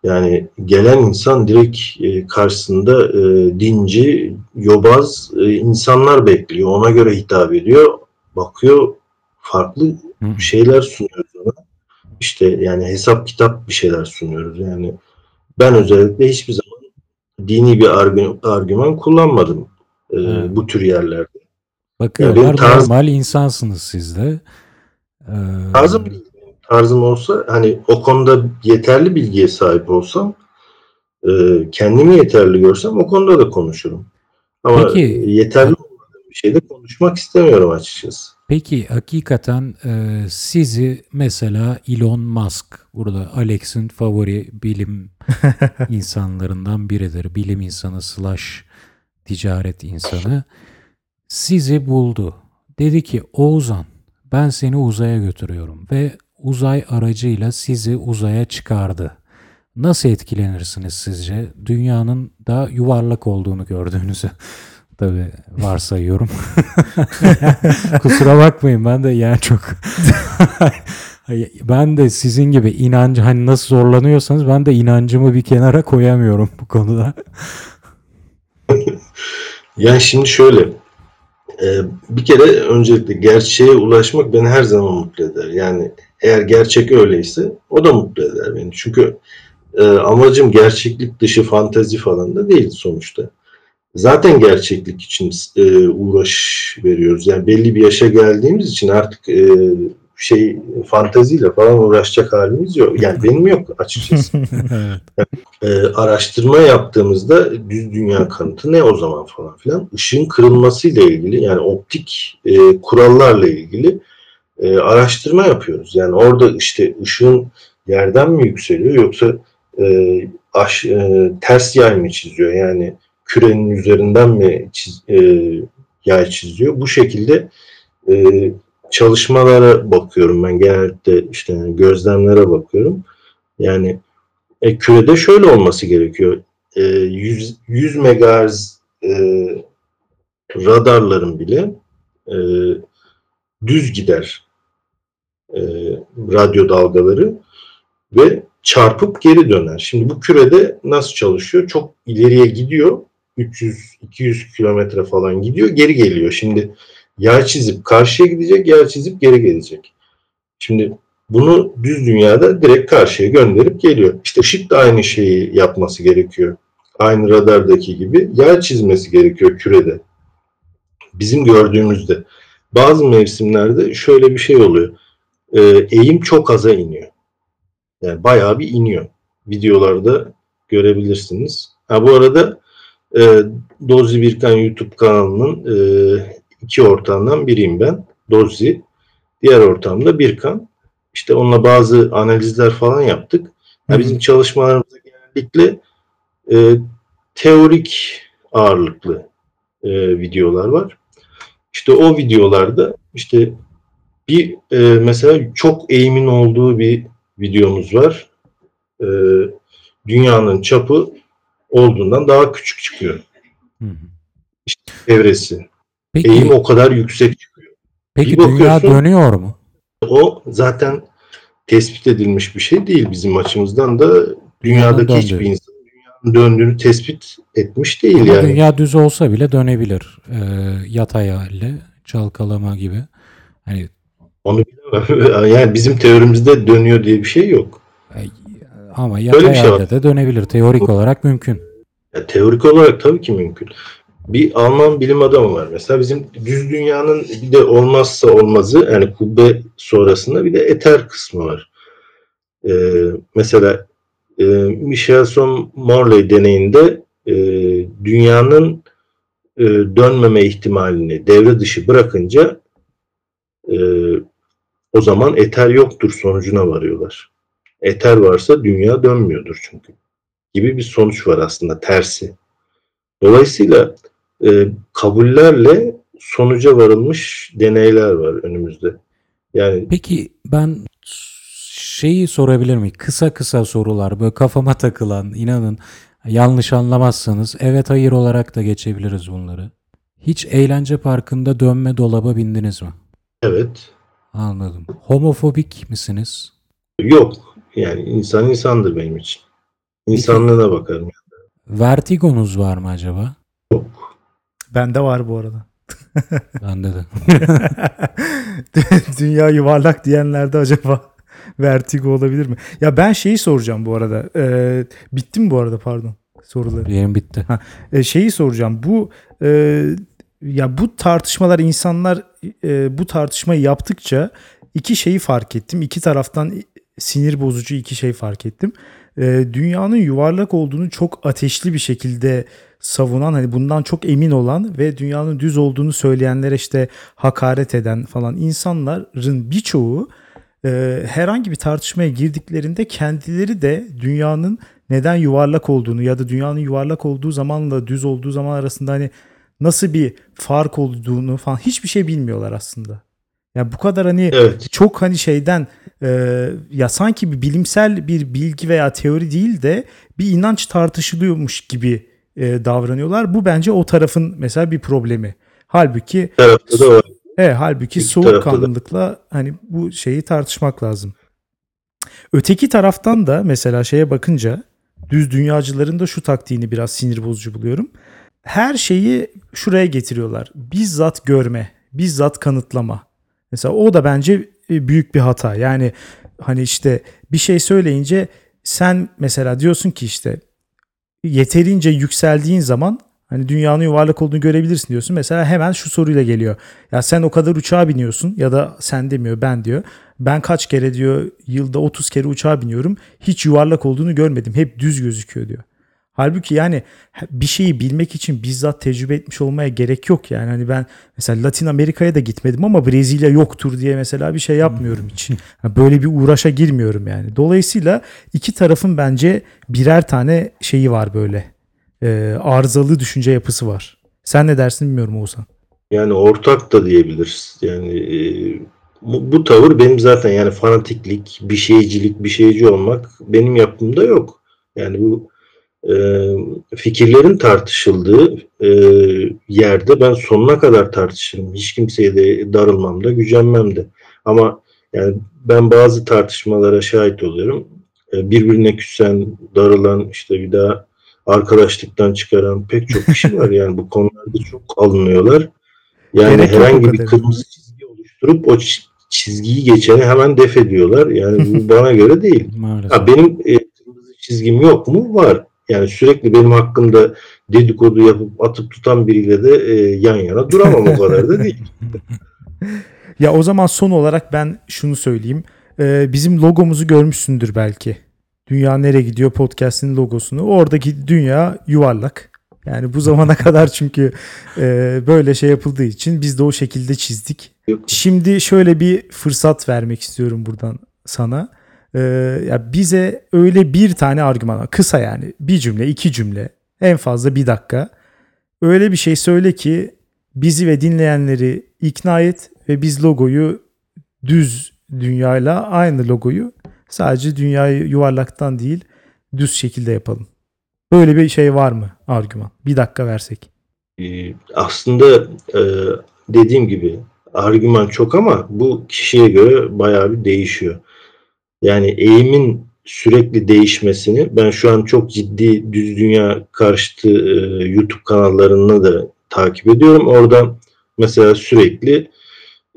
Yani gelen insan direkt e, karşısında e, dinci, yobaz e, insanlar bekliyor. Ona göre hitap ediyor. Bakıyor farklı şeyler sunuyoruz ona. İşte yani hesap kitap bir şeyler sunuyoruz. Yani ben özellikle hiçbir zaman dini bir argüman, argüman kullanmadım e, bu tür yerlerde. Bakıyorlar yani tarz... normal insansınız siz de. Ee... Tarzım, tarzım olsa hani o konuda yeterli bilgiye sahip olsam e, kendimi yeterli görsem o konuda da konuşurum. Ama Peki, yeterli olmadığım bir şeyde konuşmak istemiyorum açıkçası. Peki hakikaten e, sizi mesela Elon Musk burada Alex'in favori bilim insanlarından biridir. Bilim insanı slash ticaret insanı. Sizi buldu. Dedi ki Oğuzhan ben seni uzaya götürüyorum ve uzay aracıyla sizi uzaya çıkardı. Nasıl etkilenirsiniz sizce? Dünyanın da yuvarlak olduğunu gördüğünüzü tabi varsayıyorum. Kusura bakmayın ben de yani çok ben de sizin gibi inancı hani nasıl zorlanıyorsanız ben de inancımı bir kenara koyamıyorum bu konuda. yani şimdi şöyle ee, bir kere öncelikle gerçeğe ulaşmak beni her zaman mutlu eder. Yani eğer gerçek öyleyse o da mutlu eder beni. Çünkü e, amacım gerçeklik dışı fantezi falan da değil sonuçta. Zaten gerçeklik için e, uğraş veriyoruz. Yani belli bir yaşa geldiğimiz için artık e, şey fanteziyle falan uğraşacak halimiz yok. Yani benim yok açıkçası. evet. Ee, araştırma yaptığımızda düz dünya kanıtı ne o zaman falan filan. Işığın kırılmasıyla ilgili yani optik e, kurallarla ilgili e, araştırma yapıyoruz. Yani orada işte ışığın yerden mi yükseliyor yoksa e, aş, e, ters yay mı çiziyor? Yani kürenin üzerinden mi çiz, e, yay çiziyor? Bu şekilde e, çalışmalara bakıyorum ben genellikle işte gözlemlere bakıyorum. Yani e, kürede şöyle olması gerekiyor. E, 100, 100 MHz e, radarların bile e, düz gider e, radyo dalgaları ve çarpıp geri döner. Şimdi bu kürede nasıl çalışıyor? Çok ileriye gidiyor. 300-200 kilometre falan gidiyor. Geri geliyor. Şimdi yay çizip karşıya gidecek, yay çizip geri gelecek. Şimdi bunu düz dünyada direkt karşıya gönderip geliyor. İşte ışık da aynı şeyi yapması gerekiyor. Aynı radardaki gibi yay çizmesi gerekiyor kürede. Bizim gördüğümüzde bazı mevsimlerde şöyle bir şey oluyor. Ee, eğim çok aza iniyor. Yani bayağı bir iniyor. Videolarda görebilirsiniz. Ha bu arada e, Dozi Birkan YouTube kanalının e, iki ortağından biriyim ben. Dozi. Diğer ortağım Birkan. İşte onunla bazı analizler falan yaptık. Yani bizim çalışmalarımızda genellikle e, teorik ağırlıklı e, videolar var. İşte o videolarda işte bir e, mesela çok eğimin olduğu bir videomuz var. E, dünyanın çapı olduğundan daha küçük çıkıyor. Hı hı. İşte çevresi. Peki, Eğim o kadar yüksek çıkıyor. peki dünya dönüyor mu? O zaten tespit edilmiş bir şey değil bizim açımızdan da dünyadaki döndüğü. hiçbir insan dünyanın döndüğünü tespit etmiş değil Ama yani. dünya düz olsa bile dönebilir. Ee, yatay halle, çalkalama gibi. Hani Onu bilemem. yani bizim teorimizde dönüyor diye bir şey yok. e, ama yatay şey halde var. de dönebilir. Teorik olarak mümkün. Ya, teorik olarak tabii ki mümkün. Bir Alman bilim adamı var. Mesela bizim düz dünyanın bir de olmazsa olmazı yani kubbe sonrasında bir de eter kısmı var. Ee, mesela e, Michelson Morley deneyinde e, dünyanın e, dönmeme ihtimalini devre dışı bırakınca e, o zaman eter yoktur sonucuna varıyorlar. Eter varsa dünya dönmüyordur çünkü. Gibi bir sonuç var aslında tersi. Dolayısıyla e, kabullerle sonuca varılmış deneyler var önümüzde. Yani Peki ben şeyi sorabilir miyim? Kısa kısa sorular böyle kafama takılan inanın yanlış anlamazsanız evet hayır olarak da geçebiliriz bunları. Hiç eğlence parkında dönme dolaba bindiniz mi? evet Anladım. Homofobik misiniz? yok yani insan insandır benim için. İnsanlığına bakarım. Vertigonuz var mı acaba? Bende var bu arada. Bende de. Dünya yuvarlak diyenlerde acaba vertigo olabilir mi? Ya ben şeyi soracağım bu arada. Ee, bitti mi bu arada pardon soruları? Yerim bitti. E, şeyi soracağım. Bu e, ya bu tartışmalar insanlar e, bu tartışmayı yaptıkça iki şeyi fark ettim. İki taraftan sinir bozucu iki şey fark ettim. E, dünyanın yuvarlak olduğunu çok ateşli bir şekilde savunan hani bundan çok emin olan ve dünyanın düz olduğunu söyleyenlere işte hakaret eden falan insanların birçoğu e, herhangi bir tartışmaya girdiklerinde kendileri de dünyanın neden yuvarlak olduğunu ya da dünyanın yuvarlak olduğu zamanla düz olduğu zaman arasında hani nasıl bir fark olduğunu falan hiçbir şey bilmiyorlar aslında. Ya bu kadar hani Evet. çok hani şeyden e, ya sanki bir bilimsel bir bilgi veya teori değil de bir inanç tartışılıyormuş gibi e, davranıyorlar. Bu bence o tarafın mesela bir problemi. Halbuki. Evet, halbuki İki tarafta da. soğukkanlılıkla hani bu şeyi tartışmak lazım. Öteki taraftan da mesela şeye bakınca düz dünyacıların da şu taktiğini biraz sinir bozucu buluyorum. Her şeyi şuraya getiriyorlar. Bizzat görme, bizzat kanıtlama. Mesela o da bence e, büyük bir hata. Yani hani işte bir şey söyleyince sen mesela diyorsun ki işte yeterince yükseldiğin zaman Hani dünyanın yuvarlak olduğunu görebilirsin diyorsun. Mesela hemen şu soruyla geliyor. Ya sen o kadar uçağa biniyorsun ya da sen demiyor ben diyor. Ben kaç kere diyor yılda 30 kere uçağa biniyorum. Hiç yuvarlak olduğunu görmedim. Hep düz gözüküyor diyor. Halbuki yani bir şeyi bilmek için bizzat tecrübe etmiş olmaya gerek yok yani. Hani ben mesela Latin Amerika'ya da gitmedim ama Brezilya yoktur diye mesela bir şey yapmıyorum hiç. Böyle bir uğraşa girmiyorum yani. Dolayısıyla iki tarafın bence birer tane şeyi var böyle. Ee, arızalı düşünce yapısı var. Sen ne dersin bilmiyorum Oğuzhan. Yani ortak da diyebiliriz. Yani e, bu, bu tavır benim zaten yani fanatiklik, bir şeycilik, bir şeyci olmak benim yapımda yok. Yani bu e, fikirlerin tartışıldığı e, yerde ben sonuna kadar tartışırım. Hiç kimseye de darılmam da gücenmem de. Ama yani ben bazı tartışmalara şahit oluyorum. E, birbirine küsen, darılan, işte bir daha arkadaşlıktan çıkaran pek çok kişi var. Yani bu konularda çok alınıyorlar. Yani Gerek herhangi bir kırmızı çizgi oluşturup o çizgiyi geçeni hemen def ediyorlar. Yani bu bana göre değil. Ha, benim e, kırmızı çizgim yok mu? Var. Yani sürekli benim hakkımda dedikodu yapıp atıp tutan biriyle de e, yan yana duramam o kadar da değil. ya o zaman son olarak ben şunu söyleyeyim. Ee, bizim logomuzu görmüşsündür belki. Dünya Nereye Gidiyor podcast'in logosunu. Oradaki dünya yuvarlak. Yani bu zamana kadar çünkü e, böyle şey yapıldığı için biz de o şekilde çizdik. Yok. Şimdi şöyle bir fırsat vermek istiyorum buradan sana. Ee, ya bize öyle bir tane argüman kısa yani bir cümle iki cümle en fazla bir dakika öyle bir şey söyle ki bizi ve dinleyenleri ikna et ve biz logoyu düz dünyayla aynı logoyu sadece dünyayı yuvarlaktan değil düz şekilde yapalım. Böyle bir şey var mı argüman? Bir dakika versek. Ee, aslında e, dediğim gibi argüman çok ama bu kişiye göre bayağı bir değişiyor. Yani eğimin sürekli değişmesini ben şu an çok ciddi düz dünya karşıtı e, YouTube kanallarını da takip ediyorum. Orada mesela sürekli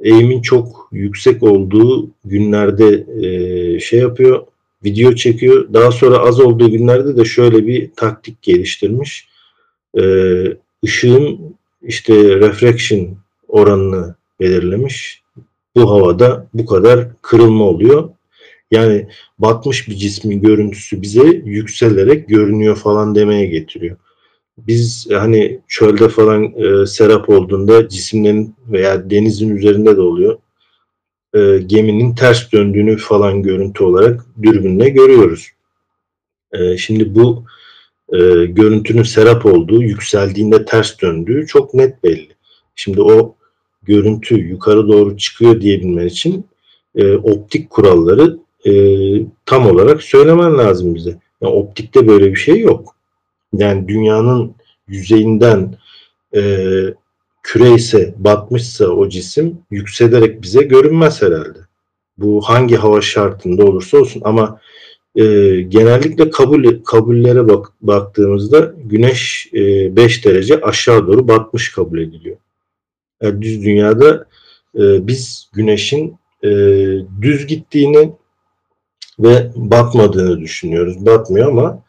eğimin çok yüksek olduğu günlerde e, şey yapıyor, video çekiyor. Daha sonra az olduğu günlerde de şöyle bir taktik geliştirmiş. E, ışığın işte refraction oranını belirlemiş. Bu havada bu kadar kırılma oluyor. Yani batmış bir cismin görüntüsü bize yükselerek görünüyor falan demeye getiriyor. Biz hani çölde falan e, serap olduğunda cisimlerin veya denizin üzerinde de oluyor. E, geminin ters döndüğünü falan görüntü olarak dürbünle görüyoruz. E, şimdi bu e, görüntünün serap olduğu, yükseldiğinde ters döndüğü çok net belli. Şimdi o görüntü yukarı doğru çıkıyor diyebilmen için e, optik kuralları e, tam olarak söylemen lazım bize. Yani optikte böyle bir şey yok. Yani dünyanın yüzeyinden e, küre ise batmışsa o cisim yükselerek bize görünmez herhalde. Bu hangi hava şartında olursa olsun ama e, genellikle kabul kabullere bak, baktığımızda güneş 5 e, derece aşağı doğru batmış kabul ediliyor. Yani düz dünyada e, biz güneşin e, düz gittiğini ve batmadığını düşünüyoruz. Batmıyor ama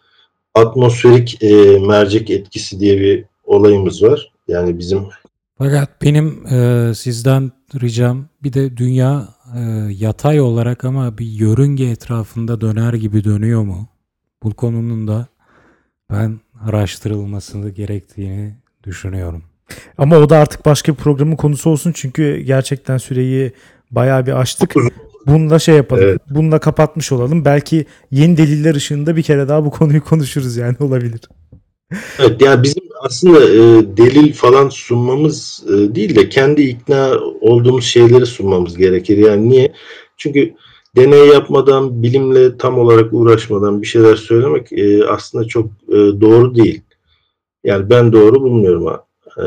atmosferik e, mercek etkisi diye bir olayımız var. Yani bizim fakat benim e, sizden ricam bir de dünya e, yatay olarak ama bir yörünge etrafında döner gibi dönüyor mu? Bu konunun da ben araştırılmasını gerektiğini düşünüyorum. Ama o da artık başka bir programın konusu olsun çünkü gerçekten süreyi bayağı bir açtık. Bununla şey yapalım. Evet. Bununla kapatmış olalım. Belki yeni deliller ışığında bir kere daha bu konuyu konuşuruz yani olabilir. Evet yani bizim aslında e, delil falan sunmamız e, değil de kendi ikna olduğumuz şeyleri sunmamız gerekir. Yani niye? Çünkü deney yapmadan, bilimle tam olarak uğraşmadan bir şeyler söylemek e, aslında çok e, doğru değil. Yani ben doğru bulmuyorum e,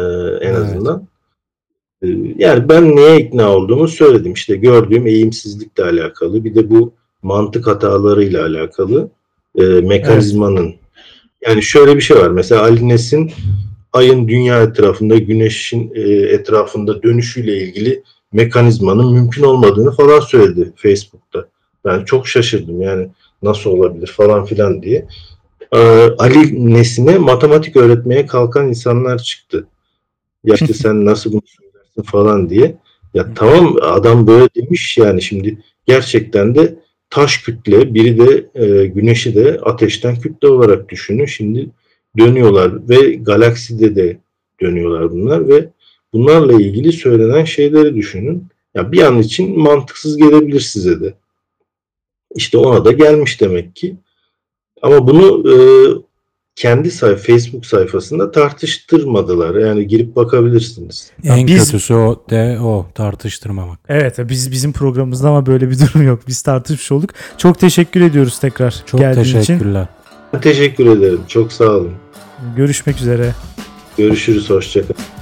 en evet. azından. Ee, yani ben neye ikna olduğumu söyledim. İşte gördüğüm eğimsizlikle alakalı bir de bu mantık hatalarıyla alakalı e, mekanizmanın. Evet. Yani şöyle bir şey var. Mesela Ali Nesin ayın dünya etrafında, güneşin e, etrafında dönüşüyle ilgili mekanizmanın mümkün olmadığını falan söyledi Facebook'ta. Ben çok şaşırdım yani nasıl olabilir falan filan diye. e, Ali Nesin'e matematik öğretmeye kalkan insanlar çıktı. Ya işte sen nasıl bunu söylersin falan diye. Ya tamam adam böyle demiş yani şimdi gerçekten de taş kütle biri de e, güneşi de ateşten kütle olarak düşünün. Şimdi dönüyorlar ve galakside de dönüyorlar bunlar ve bunlarla ilgili söylenen şeyleri düşünün. Ya bir an için mantıksız gelebilir size de. İşte ona da gelmiş demek ki. Ama bunu e, kendi say Facebook sayfasında tartıştırmadılar. Yani girip bakabilirsiniz. Ya en biz- kötüsü o de o tartıştırmamak. Evet biz bizim programımızda ama böyle bir durum yok. Biz tartışmış olduk. Çok teşekkür ediyoruz tekrar Çok geldiğin için. teşekkürler. Teşekkür ederim. Çok sağ olun. Görüşmek üzere. Görüşürüz. Hoşçakalın.